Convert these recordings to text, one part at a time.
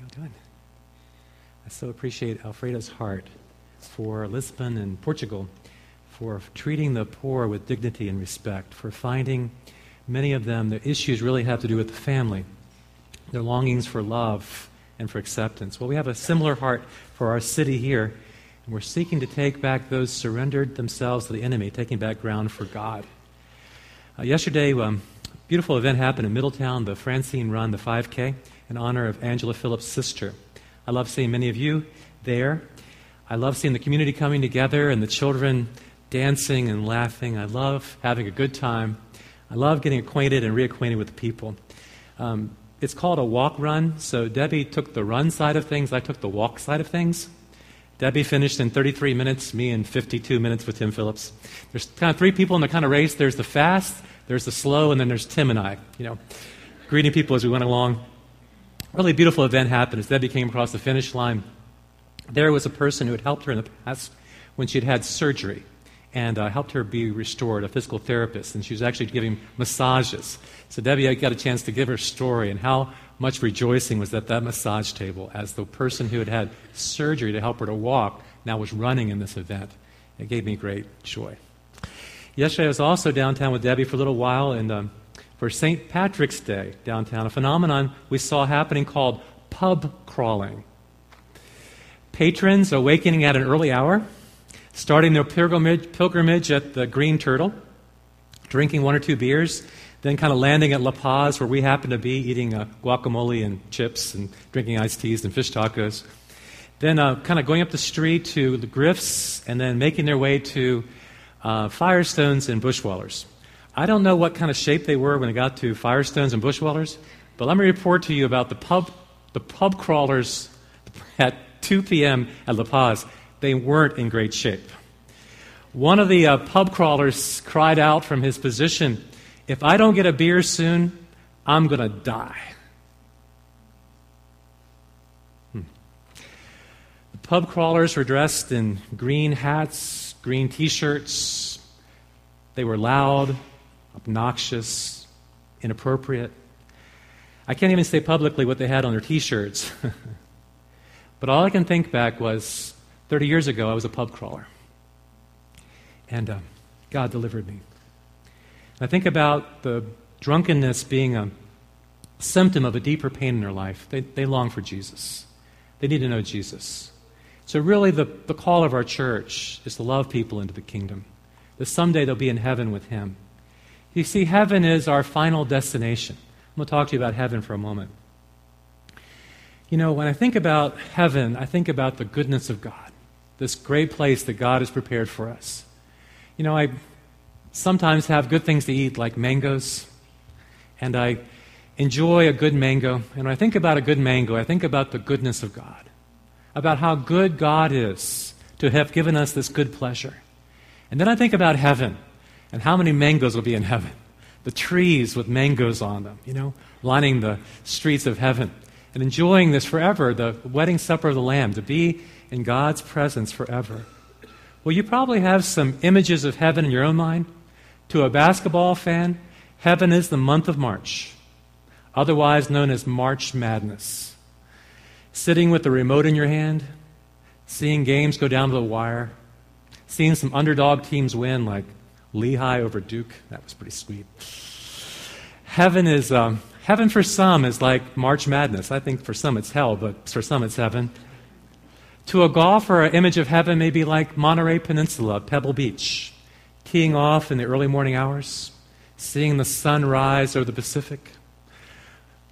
You doing? I so appreciate Alfredo's heart for Lisbon and Portugal, for treating the poor with dignity and respect, for finding many of them, the issues really have to do with the family, their longings for love and for acceptance. Well, we have a similar heart for our city here, and we're seeking to take back those surrendered themselves to the enemy, taking back ground for God. Uh, yesterday, um, beautiful event happened in Middletown, the Francine Run, the 5K, in honor of Angela Phillips' sister. I love seeing many of you there. I love seeing the community coming together and the children dancing and laughing. I love having a good time. I love getting acquainted and reacquainted with people. Um, it's called a walk run. So Debbie took the run side of things, I took the walk side of things. Debbie finished in 33 minutes, me in 52 minutes with Tim Phillips. There's kind of three people in the kind of race. There's the fast, there's the slow, and then there's Tim and I, you know, greeting people as we went along. Really beautiful event happened as Debbie came across the finish line. There was a person who had helped her in the past when she had surgery and uh, helped her be restored, a physical therapist, and she was actually giving massages. So Debbie got a chance to give her story and how much rejoicing was at that massage table as the person who had had surgery to help her to walk now was running in this event. It gave me great joy. Yesterday I was also downtown with Debbie for a little while and um, for St. Patrick's Day downtown, a phenomenon we saw happening called pub crawling. Patrons awakening at an early hour starting their pilgrimage, pilgrimage at the Green Turtle, drinking one or two beers, then kind of landing at La Paz, where we happen to be, eating uh, guacamole and chips and drinking iced teas and fish tacos. Then uh, kind of going up the street to the Griffs, and then making their way to uh, Firestones and Bushwallers. I don't know what kind of shape they were when they got to Firestones and Bushwallers, but let me report to you about the pub, the pub crawlers at 2 p.m. at La Paz they weren't in great shape. One of the uh, pub crawlers cried out from his position, If I don't get a beer soon, I'm going to die. Hmm. The pub crawlers were dressed in green hats, green t shirts. They were loud, obnoxious, inappropriate. I can't even say publicly what they had on their t shirts. but all I can think back was 30 years ago, I was a pub crawler. And uh, God delivered me. And I think about the drunkenness being a symptom of a deeper pain in their life. They, they long for Jesus, they need to know Jesus. So, really, the, the call of our church is to love people into the kingdom, that someday they'll be in heaven with Him. You see, heaven is our final destination. I'm going to talk to you about heaven for a moment. You know, when I think about heaven, I think about the goodness of God this great place that God has prepared for us. You know, I sometimes have good things to eat, like mangoes, and I enjoy a good mango. And when I think about a good mango, I think about the goodness of God, about how good God is to have given us this good pleasure. And then I think about heaven and how many mangoes will be in heaven. The trees with mangoes on them, you know, lining the streets of heaven. And enjoying this forever, the wedding supper of the Lamb, to be in God's presence forever. Well, you probably have some images of heaven in your own mind. To a basketball fan, heaven is the month of March, otherwise known as March Madness. Sitting with the remote in your hand, seeing games go down to the wire, seeing some underdog teams win, like Lehigh over Duke. That was pretty sweet. Heaven is um, heaven for some is like March Madness. I think for some it's hell, but for some it's heaven. To a golfer, an image of heaven may be like Monterey Peninsula, Pebble Beach, teeing off in the early morning hours, seeing the sun rise over the Pacific,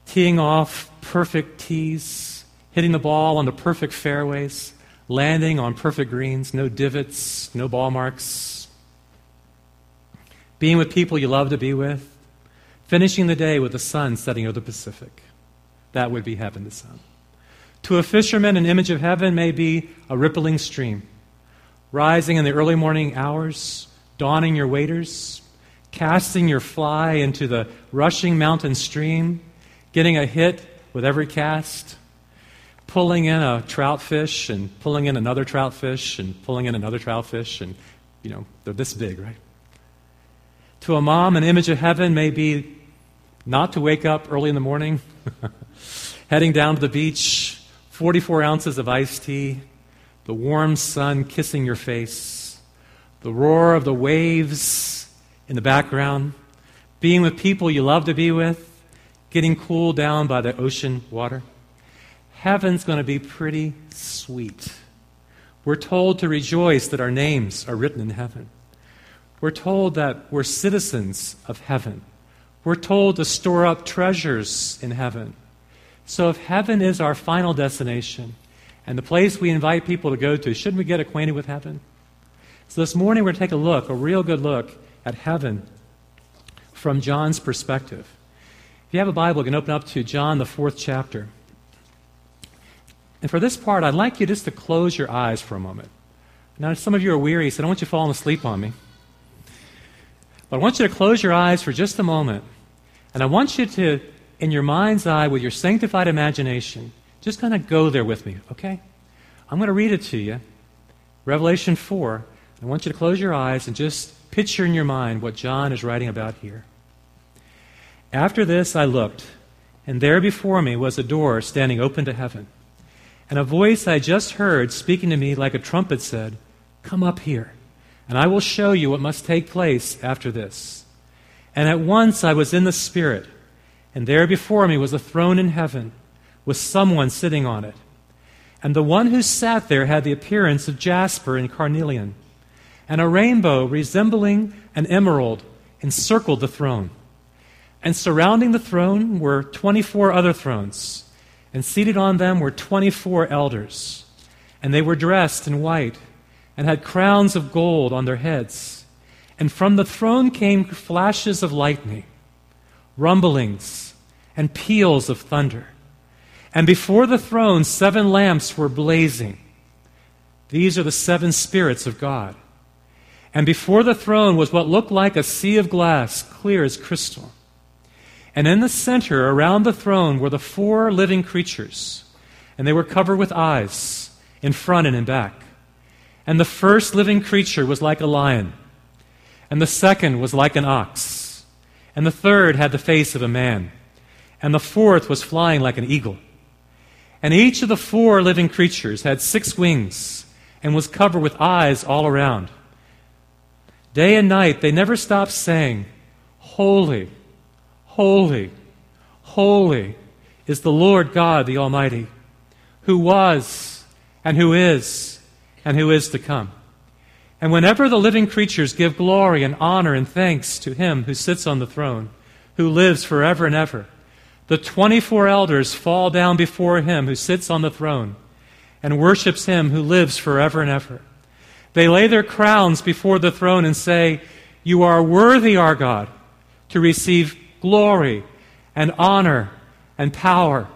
teeing off perfect tees, hitting the ball on the perfect fairways, landing on perfect greens, no divots, no ball marks, being with people you love to be with, finishing the day with the sun setting over the Pacific. That would be heaven to some. To a fisherman, an image of heaven may be a rippling stream, rising in the early morning hours, donning your waders, casting your fly into the rushing mountain stream, getting a hit with every cast, pulling in a trout fish and pulling in another trout fish and pulling in another trout fish, and, you know, they're this big, right? To a mom, an image of heaven may be not to wake up early in the morning, heading down to the beach, 44 ounces of iced tea, the warm sun kissing your face, the roar of the waves in the background, being with people you love to be with, getting cooled down by the ocean water. Heaven's going to be pretty sweet. We're told to rejoice that our names are written in heaven. We're told that we're citizens of heaven. We're told to store up treasures in heaven. So, if heaven is our final destination and the place we invite people to go to, shouldn't we get acquainted with heaven? So, this morning we're going to take a look, a real good look, at heaven from John's perspective. If you have a Bible, you can open up to John, the fourth chapter. And for this part, I'd like you just to close your eyes for a moment. Now, some of you are weary, so I don't want you falling asleep on me. But I want you to close your eyes for just a moment. And I want you to in your mind's eye with your sanctified imagination, just kind of go there with me, okay? I'm going to read it to you. Revelation 4. I want you to close your eyes and just picture in your mind what John is writing about here. After this, I looked, and there before me was a door standing open to heaven. And a voice I just heard speaking to me like a trumpet said, Come up here, and I will show you what must take place after this. And at once I was in the Spirit and there before me was a throne in heaven, with someone sitting on it. And the one who sat there had the appearance of jasper and carnelian. And a rainbow resembling an emerald encircled the throne. And surrounding the throne were 24 other thrones, and seated on them were 24 elders. And they were dressed in white, and had crowns of gold on their heads. And from the throne came flashes of lightning, rumblings, and peals of thunder. And before the throne, seven lamps were blazing. These are the seven spirits of God. And before the throne was what looked like a sea of glass, clear as crystal. And in the center, around the throne, were the four living creatures. And they were covered with eyes, in front and in back. And the first living creature was like a lion. And the second was like an ox. And the third had the face of a man and the fourth was flying like an eagle. And each of the four living creatures had six wings and was covered with eyes all around. Day and night they never stopped saying, Holy, holy, holy is the Lord God the Almighty, who was and who is and who is to come. And whenever the living creatures give glory and honor and thanks to him who sits on the throne, who lives forever and ever, the 24 elders fall down before him who sits on the throne and worships him who lives forever and ever. They lay their crowns before the throne and say, You are worthy, our God, to receive glory and honor and power,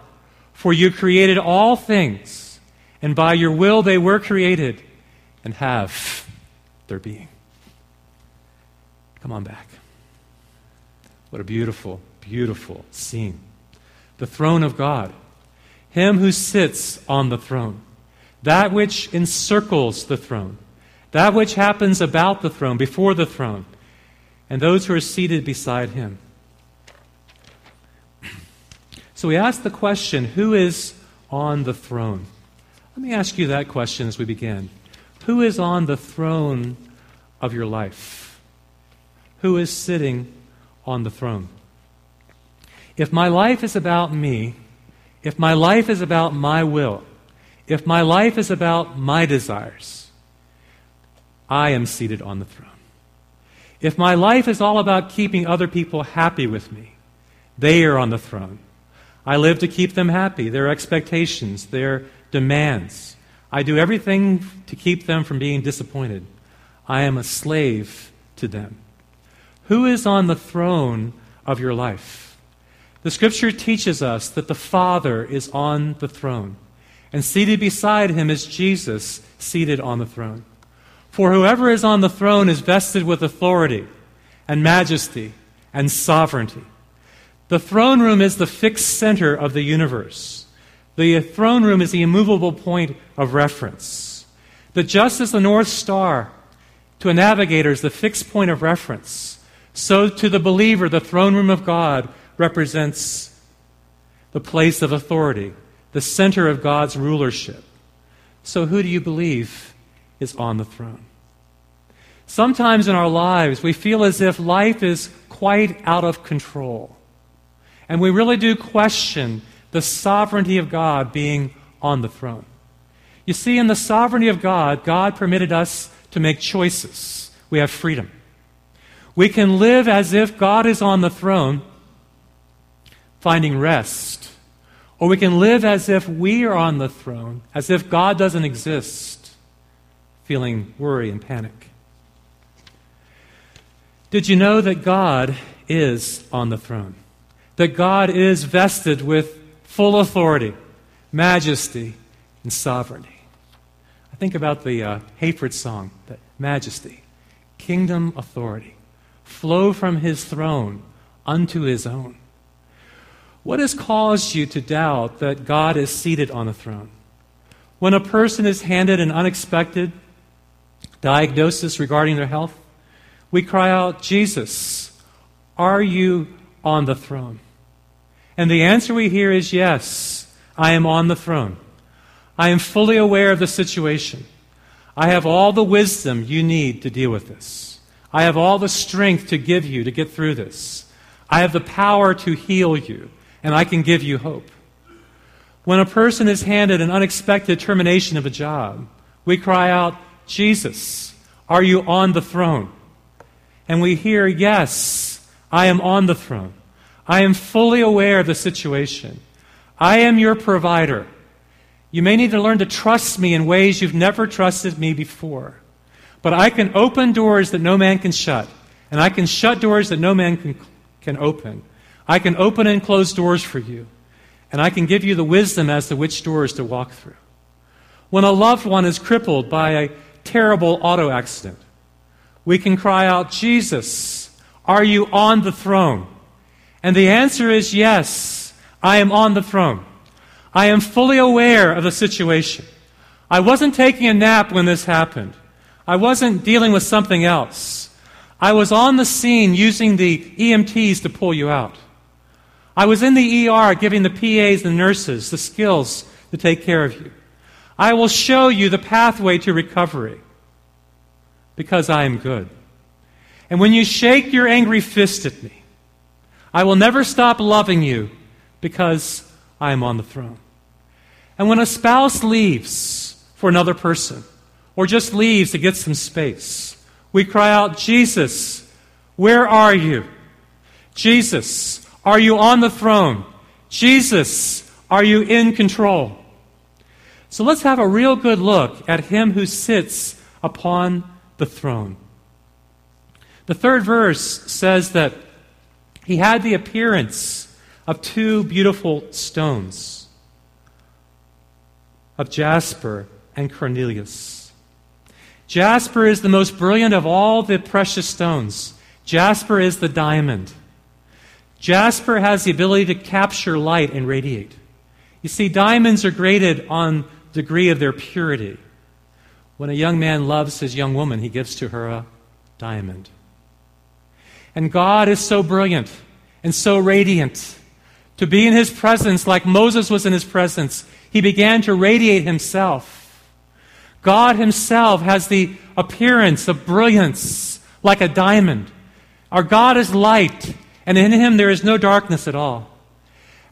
for you created all things, and by your will they were created and have their being. Come on back. What a beautiful, beautiful scene the throne of God, Him who sits on the throne, that which encircles the throne, that which happens about the throne, before the throne, and those who are seated beside Him. So we ask the question who is on the throne? Let me ask you that question as we begin. Who is on the throne of your life? Who is sitting on the throne? If my life is about me, if my life is about my will, if my life is about my desires, I am seated on the throne. If my life is all about keeping other people happy with me, they are on the throne. I live to keep them happy, their expectations, their demands. I do everything to keep them from being disappointed. I am a slave to them. Who is on the throne of your life? The scripture teaches us that the Father is on the throne, and seated beside him is Jesus, seated on the throne. For whoever is on the throne is vested with authority and majesty and sovereignty. The throne room is the fixed center of the universe. The throne room is the immovable point of reference. That just as the North Star to a navigator is the fixed point of reference, so to the believer, the throne room of God represents the place of authority, the center of God's rulership. So, who do you believe is on the throne? Sometimes in our lives, we feel as if life is quite out of control. And we really do question the sovereignty of God being on the throne. You see, in the sovereignty of God, God permitted us to make choices. We have freedom. We can live as if God is on the throne, finding rest. Or we can live as if we are on the throne, as if God doesn't exist, feeling worry and panic. Did you know that God is on the throne? That God is vested with full authority, majesty, and sovereignty. I think about the uh, Hayford song, that majesty, kingdom authority, flow from his throne unto his own. What has caused you to doubt that God is seated on the throne? When a person is handed an unexpected diagnosis regarding their health, we cry out, Jesus, are you on the throne? And the answer we hear is yes, I am on the throne. I am fully aware of the situation. I have all the wisdom you need to deal with this. I have all the strength to give you to get through this. I have the power to heal you, and I can give you hope. When a person is handed an unexpected termination of a job, we cry out, Jesus, are you on the throne? And we hear, Yes, I am on the throne. I am fully aware of the situation. I am your provider. You may need to learn to trust me in ways you've never trusted me before. But I can open doors that no man can shut, and I can shut doors that no man can, can open. I can open and close doors for you, and I can give you the wisdom as to which doors to walk through. When a loved one is crippled by a terrible auto accident, we can cry out, Jesus, are you on the throne? And the answer is yes, I am on the throne. I am fully aware of the situation. I wasn't taking a nap when this happened. I wasn't dealing with something else. I was on the scene using the EMTs to pull you out. I was in the ER giving the PAs and nurses the skills to take care of you. I will show you the pathway to recovery because I am good. And when you shake your angry fist at me, I will never stop loving you because I am on the throne. And when a spouse leaves for another person, or just leaves to get some space, we cry out, Jesus, where are you? Jesus, are you on the throne? Jesus, are you in control? So let's have a real good look at him who sits upon the throne. The third verse says that he had the appearance of two beautiful stones of jasper and carnelian. Jasper is the most brilliant of all the precious stones. Jasper is the diamond. Jasper has the ability to capture light and radiate. You see, diamonds are graded on degree of their purity. When a young man loves his young woman, he gives to her a diamond. And God is so brilliant and so radiant. To be in his presence like Moses was in his presence, he began to radiate himself. God himself has the appearance of brilliance like a diamond. Our God is light, and in him there is no darkness at all.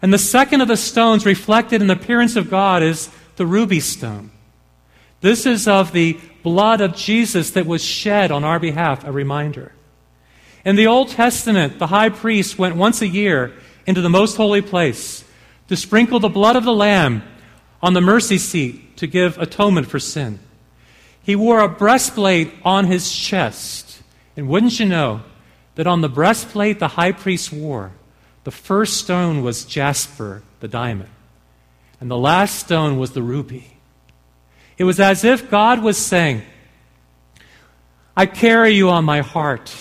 And the second of the stones reflected in the appearance of God is the ruby stone. This is of the blood of Jesus that was shed on our behalf, a reminder. In the Old Testament, the high priest went once a year into the most holy place to sprinkle the blood of the Lamb on the mercy seat to give atonement for sin. He wore a breastplate on his chest. And wouldn't you know that on the breastplate the high priest wore, the first stone was jasper, the diamond, and the last stone was the ruby. It was as if God was saying, I carry you on my heart.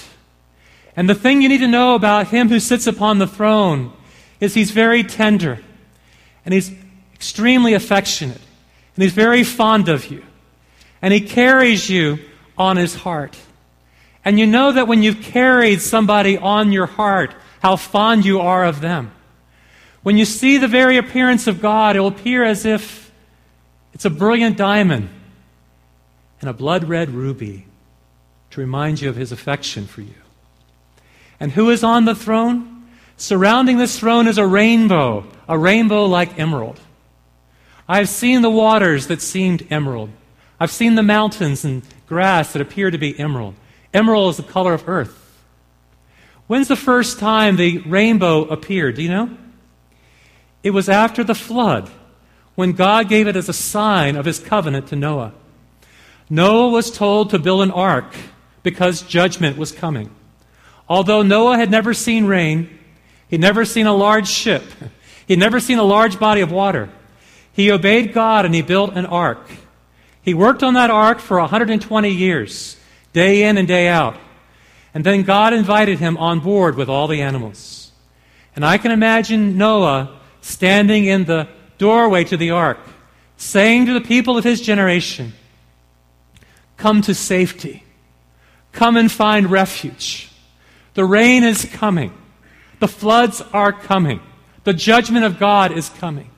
And the thing you need to know about him who sits upon the throne is he's very tender and he's extremely affectionate and he's very fond of you and he carries you on his heart. And you know that when you've carried somebody on your heart, how fond you are of them. When you see the very appearance of God, it will appear as if it's a brilliant diamond and a blood red ruby to remind you of his affection for you. And who is on the throne? Surrounding this throne is a rainbow, a rainbow like emerald. I have seen the waters that seemed emerald. I've seen the mountains and grass that appear to be emerald. Emerald is the color of earth. When's the first time the rainbow appeared? Do you know? It was after the flood, when God gave it as a sign of his covenant to Noah. Noah was told to build an ark because judgment was coming. Although Noah had never seen rain, he'd never seen a large ship, he'd never seen a large body of water, he obeyed God and he built an ark. He worked on that ark for 120 years, day in and day out. And then God invited him on board with all the animals. And I can imagine Noah standing in the doorway to the ark, saying to the people of his generation, Come to safety. Come and find refuge. The rain is coming. The floods are coming. The judgment of God is coming.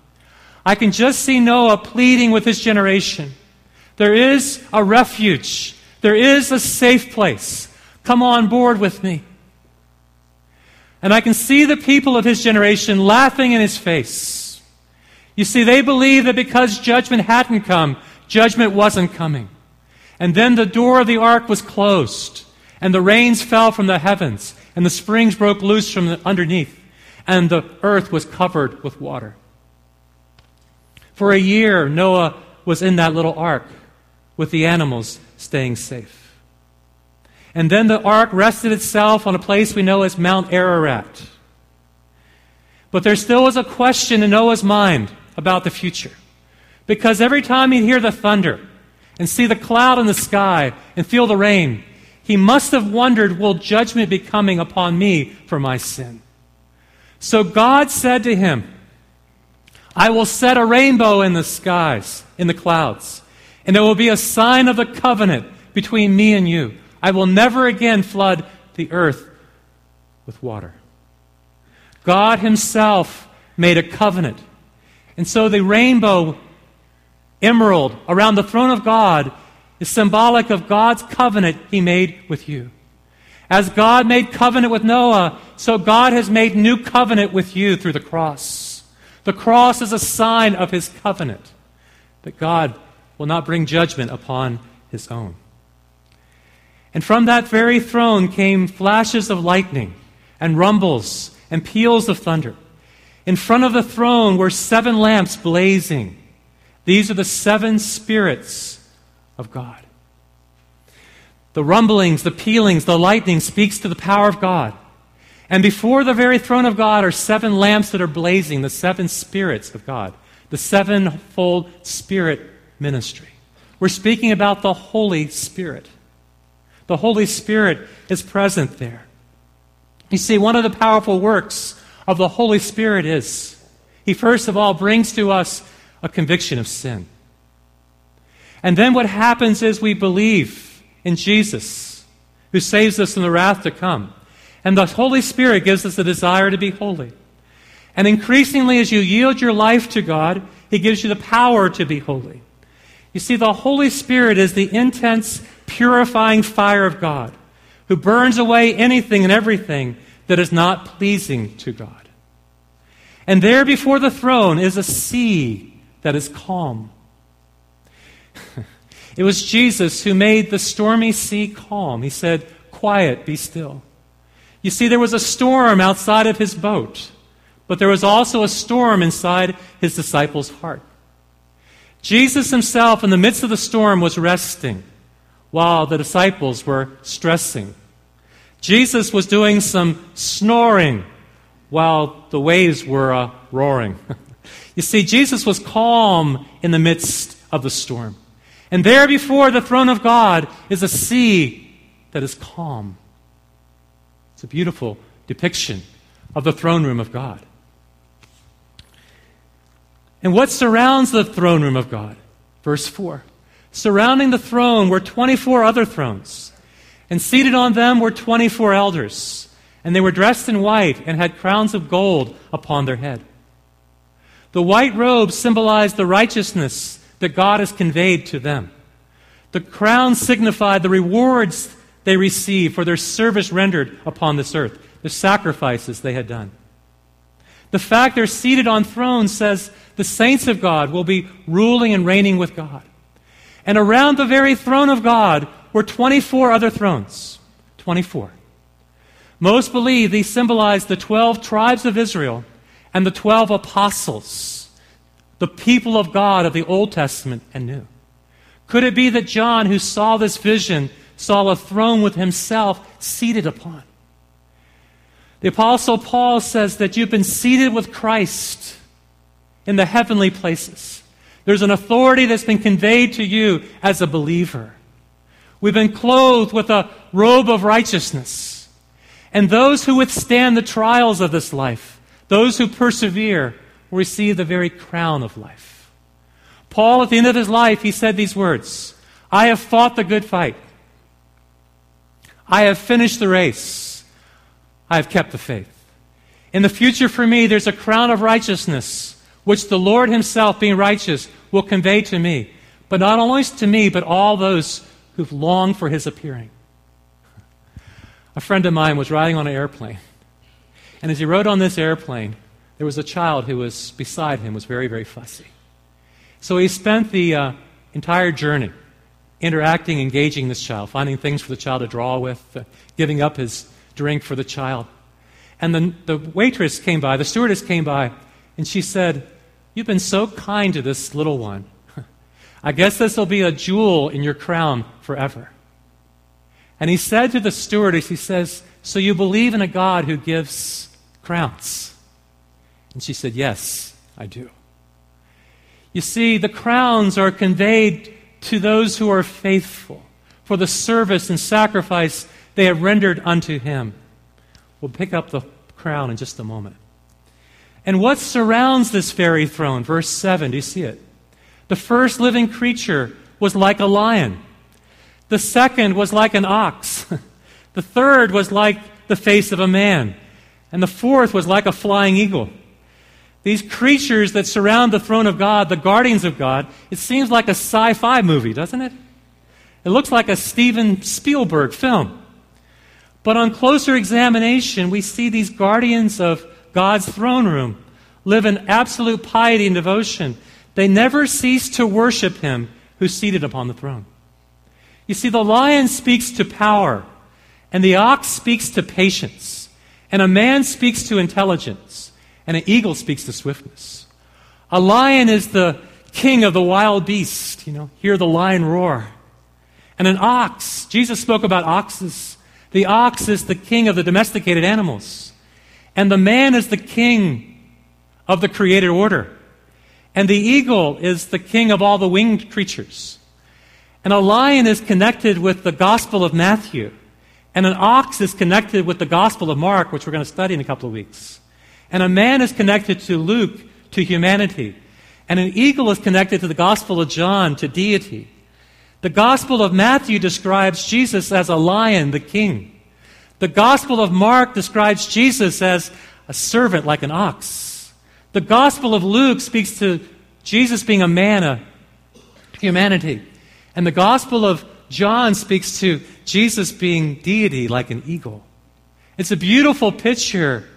I can just see Noah pleading with his generation. There is a refuge. There is a safe place. Come on board with me. And I can see the people of his generation laughing in his face. You see, they believe that because judgment hadn't come, judgment wasn't coming. And then the door of the ark was closed, and the rains fell from the heavens, and the springs broke loose from underneath, and the earth was covered with water. For a year, Noah was in that little ark with the animals staying safe. And then the ark rested itself on a place we know as Mount Ararat. But there still was a question in Noah's mind about the future. Because every time he'd hear the thunder and see the cloud in the sky and feel the rain, he must have wondered, will judgment be coming upon me for my sin? So God said to him, I will set a rainbow in the skies, in the clouds, and it will be a sign of the covenant between me and you. I will never again flood the earth with water. God Himself made a covenant. And so the rainbow emerald around the throne of God is symbolic of God's covenant He made with you. As God made covenant with Noah, so God has made new covenant with you through the cross. The cross is a sign of His covenant that God will not bring judgment upon His own. And from that very throne came flashes of lightning and rumbles and peals of thunder. In front of the throne were seven lamps blazing. These are the seven spirits of God. The rumblings, the pealings, the lightning speaks to the power of God. And before the very throne of God are seven lamps that are blazing, the seven spirits of God, the sevenfold spirit ministry. We're speaking about the Holy Spirit. The Holy Spirit is present there. You see, one of the powerful works of the Holy Spirit is He first of all brings to us a conviction of sin. And then what happens is we believe in Jesus, who saves us from the wrath to come. And the Holy Spirit gives us a desire to be holy. And increasingly, as you yield your life to God, He gives you the power to be holy. You see, the Holy Spirit is the intense purifying fire of God, who burns away anything and everything that is not pleasing to God. And there before the throne is a sea that is calm. it was Jesus who made the stormy sea calm. He said, Quiet, be still. You see, there was a storm outside of his boat, but there was also a storm inside his disciples' heart. Jesus himself, in the midst of the storm, was resting while the disciples were stressing. Jesus was doing some snoring while the waves were uh, roaring. you see, Jesus was calm in the midst of the storm. And there before the throne of God is a sea that is calm. It's a beautiful depiction of the throne room of God. And what surrounds the throne room of God? Verse 4 Surrounding the throne were 24 other thrones, and seated on them were 24 elders, and they were dressed in white and had crowns of gold upon their head. The white robes symbolized the righteousness that God has conveyed to them. The crown signified the rewards they received for their service rendered upon this earth, the sacrifices they had done. The fact they're seated on thrones says the saints of God will be ruling and reigning with God. And around the very throne of God were 24 other thrones. 24. Most believe these symbolize the 12 tribes of Israel and the 12 apostles, the people of God of the Old Testament and New. Could it be that John, who saw this vision, saw a throne with himself seated upon? The Apostle Paul says that you've been seated with Christ in the heavenly places. There's an authority that's been conveyed to you as a believer. We've been clothed with a robe of righteousness. And those who withstand the trials of this life, those who persevere, receive the very crown of life. Paul, at the end of his life, he said these words I have fought the good fight. I have finished the race. I have kept the faith. In the future for me, there's a crown of righteousness, which the Lord Himself, being righteous, will convey to me. But not only to me, but all those who've longed for His appearing. A friend of mine was riding on an airplane. And as he rode on this airplane, there was a child who was beside him, was very, very fussy. So he spent the uh, entire journey interacting, engaging this child, finding things for the child to draw with, uh, giving up his drink for the child. And the, the waitress came by, the stewardess came by, and she said, You've been so kind to this little one. I guess this will be a jewel in your crown forever. And he said to the stewardess, he says, So you believe in a God who gives crowns? And she said, Yes, I do. You see, the crowns are conveyed to those who are faithful for the service and sacrifice they have rendered unto him. We'll pick up the crown in just a moment. And what surrounds this very throne? Verse 7, do you see it? The first living creature was like a lion. The second was like an ox. the third was like the face of a man. And the fourth was like a flying eagle. These creatures that surround the throne of God, the guardians of God, it seems like a sci fi movie, doesn't it? It looks like a Steven Spielberg film. But on closer examination, we see these guardians of God's throne room live in absolute piety and devotion. They never cease to worship Him who's seated upon the throne. You see, the lion speaks to power, and the ox speaks to patience, and a man speaks to intelligence, and an eagle speaks to swiftness. A lion is the king of the wild beast. You know, hear the lion roar. And an ox, Jesus spoke about oxes. The ox is the king of the domesticated animals. And the man is the king of the created order. And the eagle is the king of all the winged creatures. And a lion is connected with the Gospel of Matthew. And an ox is connected with the Gospel of Mark, which we're going to study in a couple of weeks. And a man is connected to Luke, to humanity. And an eagle is connected to the Gospel of John, to deity. The Gospel of Matthew describes Jesus as a lion, the king. The Gospel of Mark describes Jesus as a servant like an ox. The Gospel of Luke speaks to Jesus being a man, a humanity. And the Gospel of John speaks to Jesus being deity like an eagle. It's a beautiful picture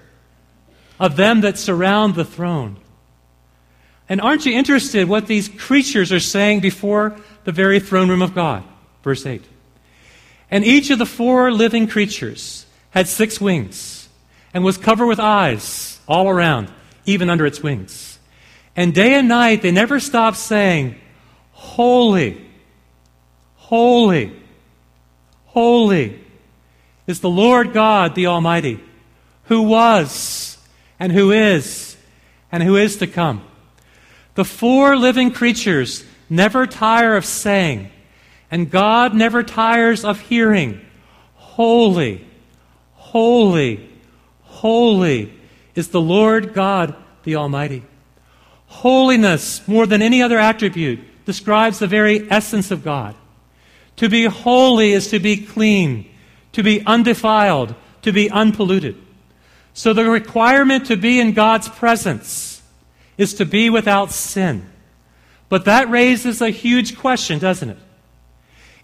of them that surround the throne. And aren't you interested what these creatures are saying before the very throne room of God? Verse 8. And each of the four living creatures had six wings and was covered with eyes all around, even under its wings. And day and night they never stopped saying, Holy, Holy, holy is the Lord God the Almighty, who was, and who is, and who is to come. The four living creatures never tire of saying, and God never tires of hearing, Holy, holy, holy is the Lord God the Almighty. Holiness, more than any other attribute, describes the very essence of God. To be holy is to be clean, to be undefiled, to be unpolluted. So the requirement to be in God's presence is to be without sin. But that raises a huge question, doesn't it?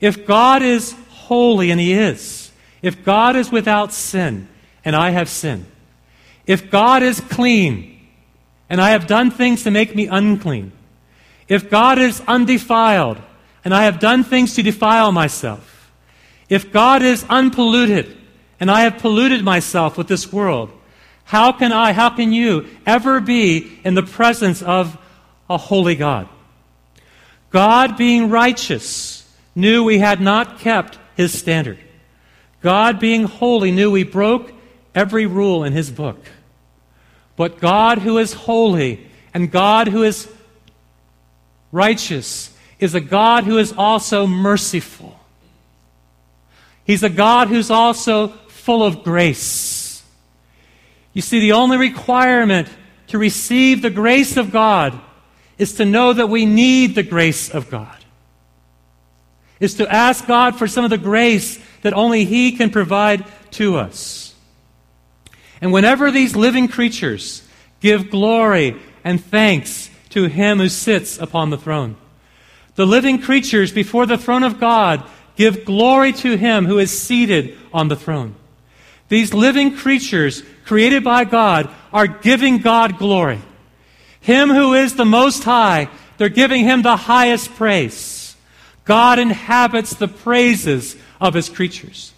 If God is holy, and He is, if God is without sin, and I have sinned, if God is clean, and I have done things to make me unclean, if God is undefiled, and I have done things to defile myself, if God is unpolluted, and I have polluted myself with this world, how can I, how can you ever be in the presence of a holy God? God, being righteous, knew we had not kept his standard. God, being holy, knew we broke every rule in his book. But God, who is holy, and God, who is righteous, is a God who is also merciful. He's a God who's also full of grace. You see, the only requirement to receive the grace of God is to know that we need the grace of God. Is to ask God for some of the grace that only He can provide to us. And whenever these living creatures give glory and thanks to Him who sits upon the throne, the living creatures before the throne of God give glory to Him who is seated on the throne. These living creatures created by God are giving God glory. Him who is the Most High, they're giving Him the highest praise. God inhabits the praises of His creatures.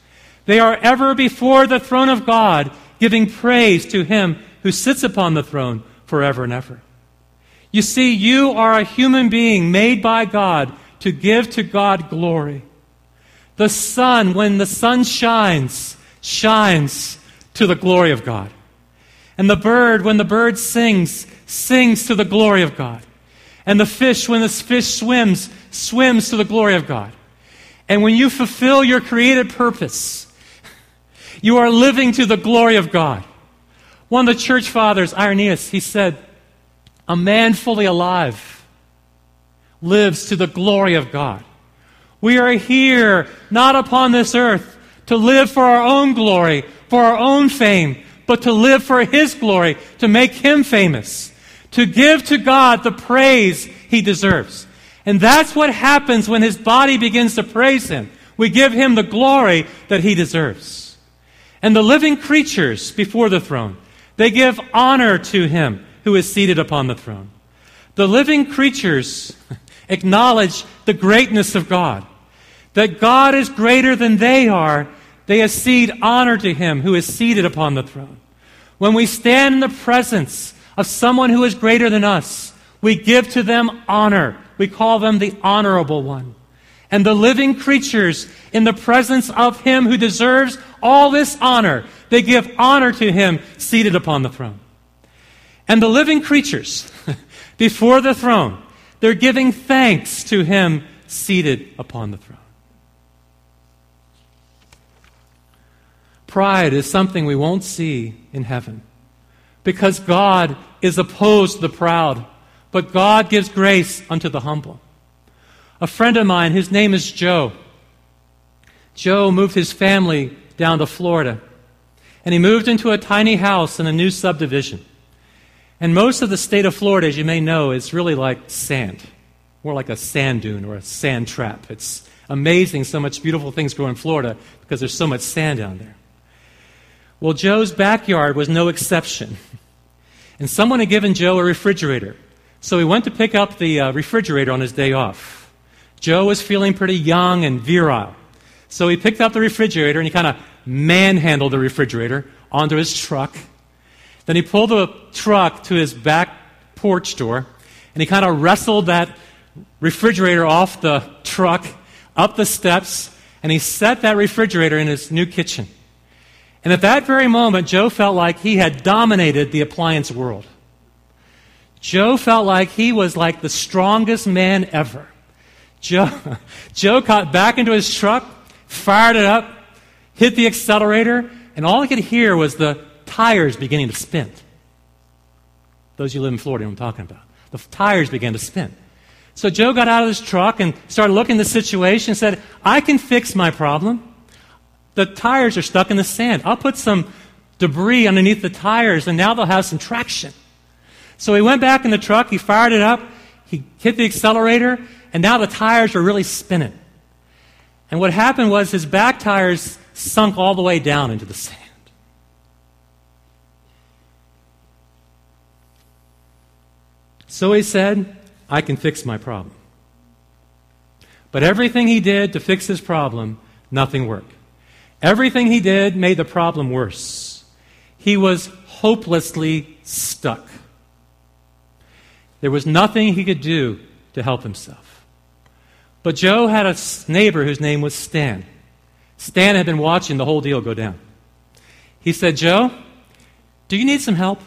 They are ever before the throne of God, giving praise to Him who sits upon the throne forever and ever. You see, you are a human being made by God to give to God glory. The sun, when the sun shines, shines to the glory of God. And the bird, when the bird sings, sings to the glory of God. And the fish, when the fish swims, swims to the glory of God. And when you fulfill your created purpose, you are living to the glory of God. One of the church fathers, Irenaeus, he said, A man fully alive lives to the glory of God. We are here, not upon this earth, to live for our own glory, for our own fame, but to live for His glory, to make Him famous, to give to God the praise He deserves. And that's what happens when His body begins to praise Him. We give Him the glory that He deserves. And the living creatures before the throne, they give honor to Him who is seated upon the throne. The living creatures acknowledge the greatness of God, that God is greater than they are, they accede honor to him who is seated upon the throne. When we stand in the presence of someone who is greater than us, we give to them honor. We call them the honorable one. And the living creatures in the presence of him who deserves all this honor, they give honor to him seated upon the throne. And the living creatures before the throne, they're giving thanks to him seated upon the throne. Pride is something we won't see in heaven because God is opposed to the proud, but God gives grace unto the humble. A friend of mine, his name is Joe. Joe moved his family down to Florida, and he moved into a tiny house in a new subdivision. And most of the state of Florida, as you may know, is really like sand, more like a sand dune or a sand trap. It's amazing so much beautiful things grow in Florida because there's so much sand down there. Well, Joe's backyard was no exception. And someone had given Joe a refrigerator. So he went to pick up the uh, refrigerator on his day off. Joe was feeling pretty young and virile. So he picked up the refrigerator and he kind of manhandled the refrigerator onto his truck. Then he pulled the truck to his back porch door and he kind of wrestled that refrigerator off the truck up the steps and he set that refrigerator in his new kitchen. And at that very moment, Joe felt like he had dominated the appliance world. Joe felt like he was like the strongest man ever. Joe, Joe got back into his truck, fired it up, hit the accelerator, and all he could hear was the tires beginning to spin. Those of you live in Florida, I'm talking about. The tires began to spin. So Joe got out of his truck and started looking at the situation and said, I can fix my problem. The tires are stuck in the sand. I'll put some debris underneath the tires and now they'll have some traction. So he went back in the truck, he fired it up, he hit the accelerator, and now the tires are really spinning. And what happened was his back tires sunk all the way down into the sand. So he said, I can fix my problem. But everything he did to fix his problem, nothing worked. Everything he did made the problem worse. He was hopelessly stuck. There was nothing he could do to help himself. But Joe had a neighbor whose name was Stan. Stan had been watching the whole deal go down. He said, Joe, do you need some help?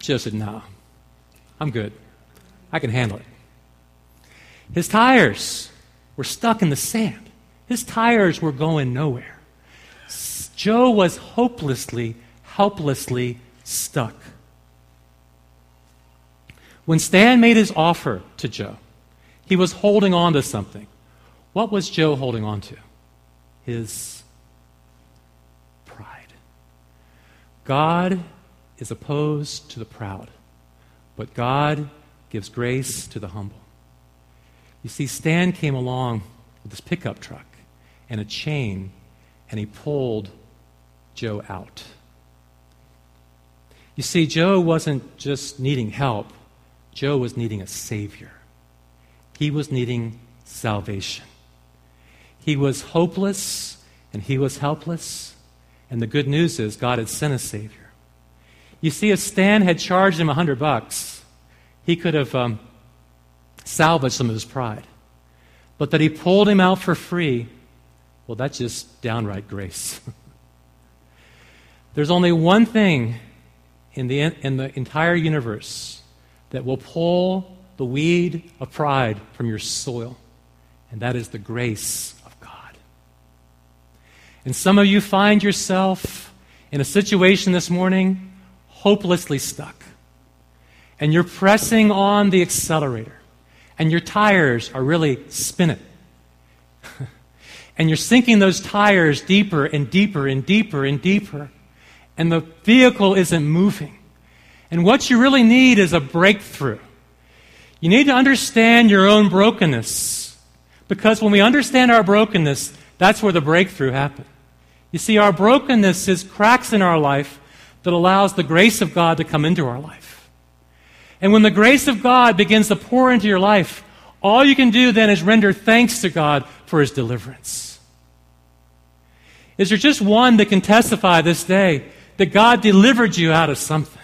Joe said, No, I'm good. I can handle it. His tires were stuck in the sand. His tires were going nowhere. Joe was hopelessly, helplessly stuck. When Stan made his offer to Joe, he was holding on to something. What was Joe holding on to? His pride. God is opposed to the proud, but God gives grace to the humble. You see, Stan came along with this pickup truck and a chain, and he pulled Joe out. You see, Joe wasn't just needing help, Joe was needing a Savior. He was needing salvation. He was hopeless and he was helpless. And the good news is God had sent a Savior. You see, if Stan had charged him a hundred bucks, he could have um, salvaged some of his pride. But that he pulled him out for free, well, that's just downright grace. There's only one thing in the, in the entire universe that will pull the weed of pride from your soil, and that is the grace of God. And some of you find yourself in a situation this morning hopelessly stuck and you're pressing on the accelerator, and your tires are really spinning. And you're sinking those tires deeper and deeper and deeper and deeper, and the vehicle isn't moving. And what you really need is a breakthrough. You need to understand your own brokenness. Because when we understand our brokenness, that's where the breakthrough happens. You see, our brokenness is cracks in our life that allows the grace of God to come into our life. And when the grace of God begins to pour into your life, all you can do then is render thanks to God for his deliverance. Is there just one that can testify this day that God delivered you out of something?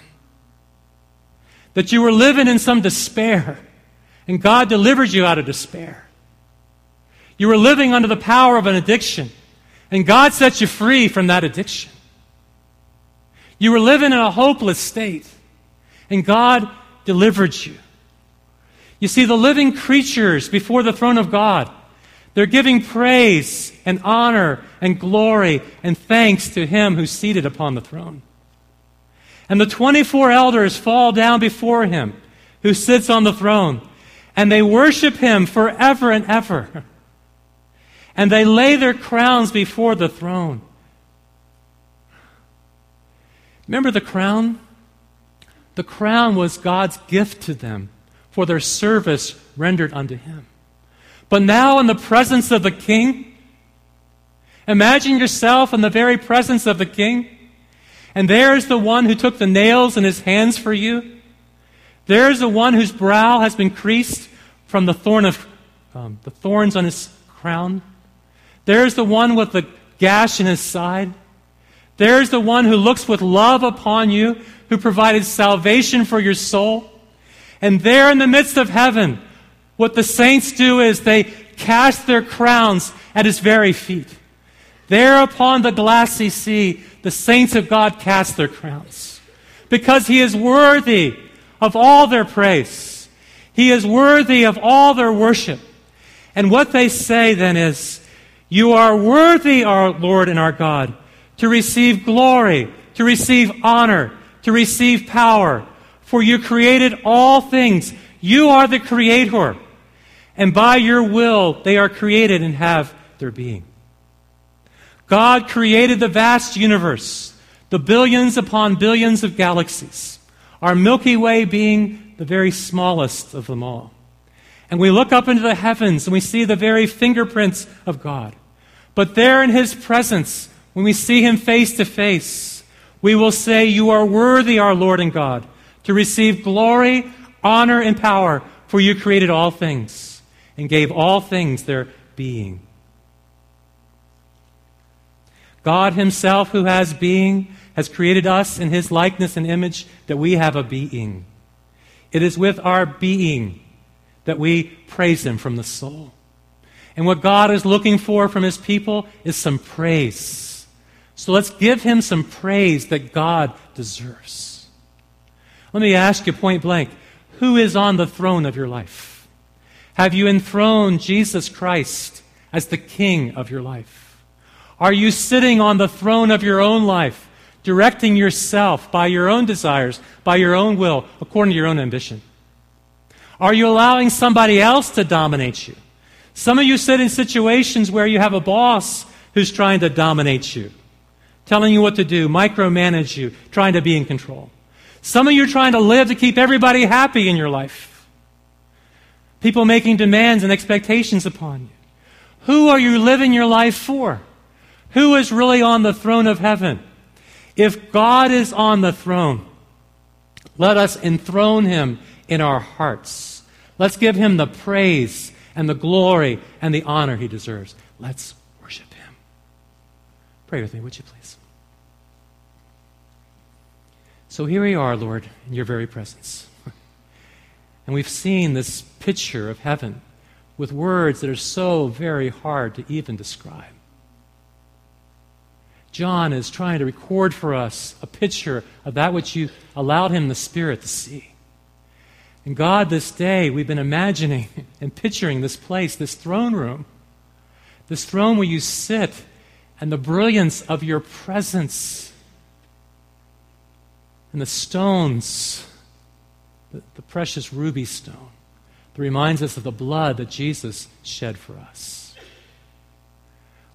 That you were living in some despair, and God delivered you out of despair. You were living under the power of an addiction, and God set you free from that addiction. You were living in a hopeless state, and God delivered you. You see, the living creatures before the throne of God, they're giving praise and honor and glory and thanks to Him who's seated upon the throne. And the 24 elders fall down before Him who sits on the throne, and they worship Him forever and ever. And they lay their crowns before the throne. Remember the crown? The crown was God's gift to them for their service rendered unto Him. But now, in the presence of the King, imagine yourself in the very presence of the King, and there's the one who took the nails in his hands for you. There's the one whose brow has been creased from the thorn of um, the thorns on his crown. There's the one with the gash in his side. There's the one who looks with love upon you, who provided salvation for your soul. And there in the midst of heaven, what the saints do is they cast their crowns at his very feet. There upon the glassy sea, the saints of God cast their crowns because he is worthy of all their praise. He is worthy of all their worship. And what they say then is, You are worthy, our Lord and our God, to receive glory, to receive honor, to receive power. For you created all things. You are the creator. And by your will, they are created and have their being. God created the vast universe, the billions upon billions of galaxies, our Milky Way being the very smallest of them all. And we look up into the heavens and we see the very fingerprints of God. But there in His presence, when we see Him face to face, we will say, You are worthy, our Lord and God, to receive glory, honor, and power, for you created all things and gave all things their being. God Himself, who has being, has created us in His likeness and image that we have a being. It is with our being that we praise Him from the soul. And what God is looking for from His people is some praise. So let's give Him some praise that God deserves. Let me ask you point blank who is on the throne of your life? Have you enthroned Jesus Christ as the King of your life? Are you sitting on the throne of your own life, directing yourself by your own desires, by your own will, according to your own ambition? Are you allowing somebody else to dominate you? Some of you sit in situations where you have a boss who's trying to dominate you, telling you what to do, micromanage you, trying to be in control. Some of you are trying to live to keep everybody happy in your life. People making demands and expectations upon you. Who are you living your life for? Who is really on the throne of heaven? If God is on the throne, let us enthrone him in our hearts. Let's give him the praise and the glory and the honor he deserves. Let's worship him. Pray with me, would you please? So here we are, Lord, in your very presence. And we've seen this picture of heaven with words that are so very hard to even describe. John is trying to record for us a picture of that which you allowed him, the Spirit, to see. And God, this day, we've been imagining and picturing this place, this throne room, this throne where you sit, and the brilliance of your presence, and the stones, the, the precious ruby stone, that reminds us of the blood that Jesus shed for us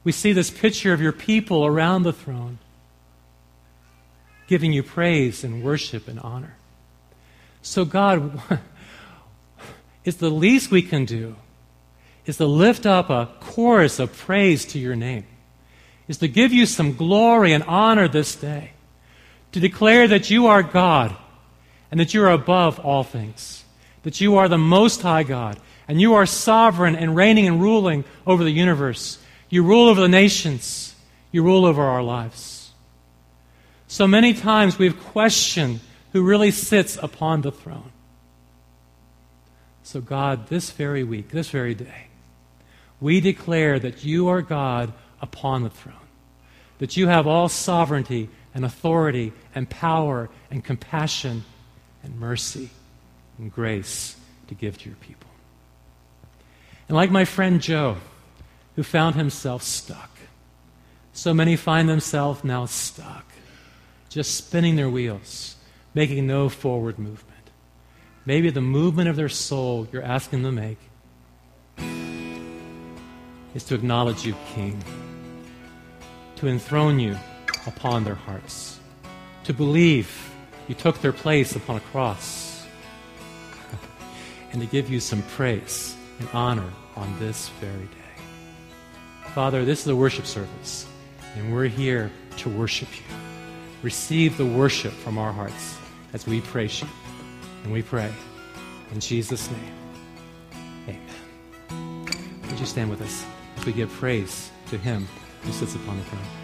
we see this picture of your people around the throne, giving you praise and worship and honor. So, God, is the least we can do is to lift up a chorus of praise to your name, is to give you some glory and honor this day, to declare that you are God and that you are above all things, that you are the Most High God, and you are sovereign and reigning and ruling over the universe. You rule over the nations. You rule over our lives. So many times we've questioned who really sits upon the throne. So, God, this very week, this very day, we declare that you are God upon the throne, that you have all sovereignty and authority and power and compassion and mercy and grace to give to your people. And like my friend Joe, who found himself stuck. So many find themselves now stuck, just spinning their wheels, making no forward movement. Maybe the movement of their soul you're asking them to make is to acknowledge you, King, to enthrone you upon their hearts, to believe you took their place upon a cross, and to give you some praise and honor on this very day. Father, this is a worship service, and we're here to worship you. Receive the worship from our hearts as we praise you. And we pray in Jesus' name. Amen. Would you stand with us as we give praise to him who sits upon the throne?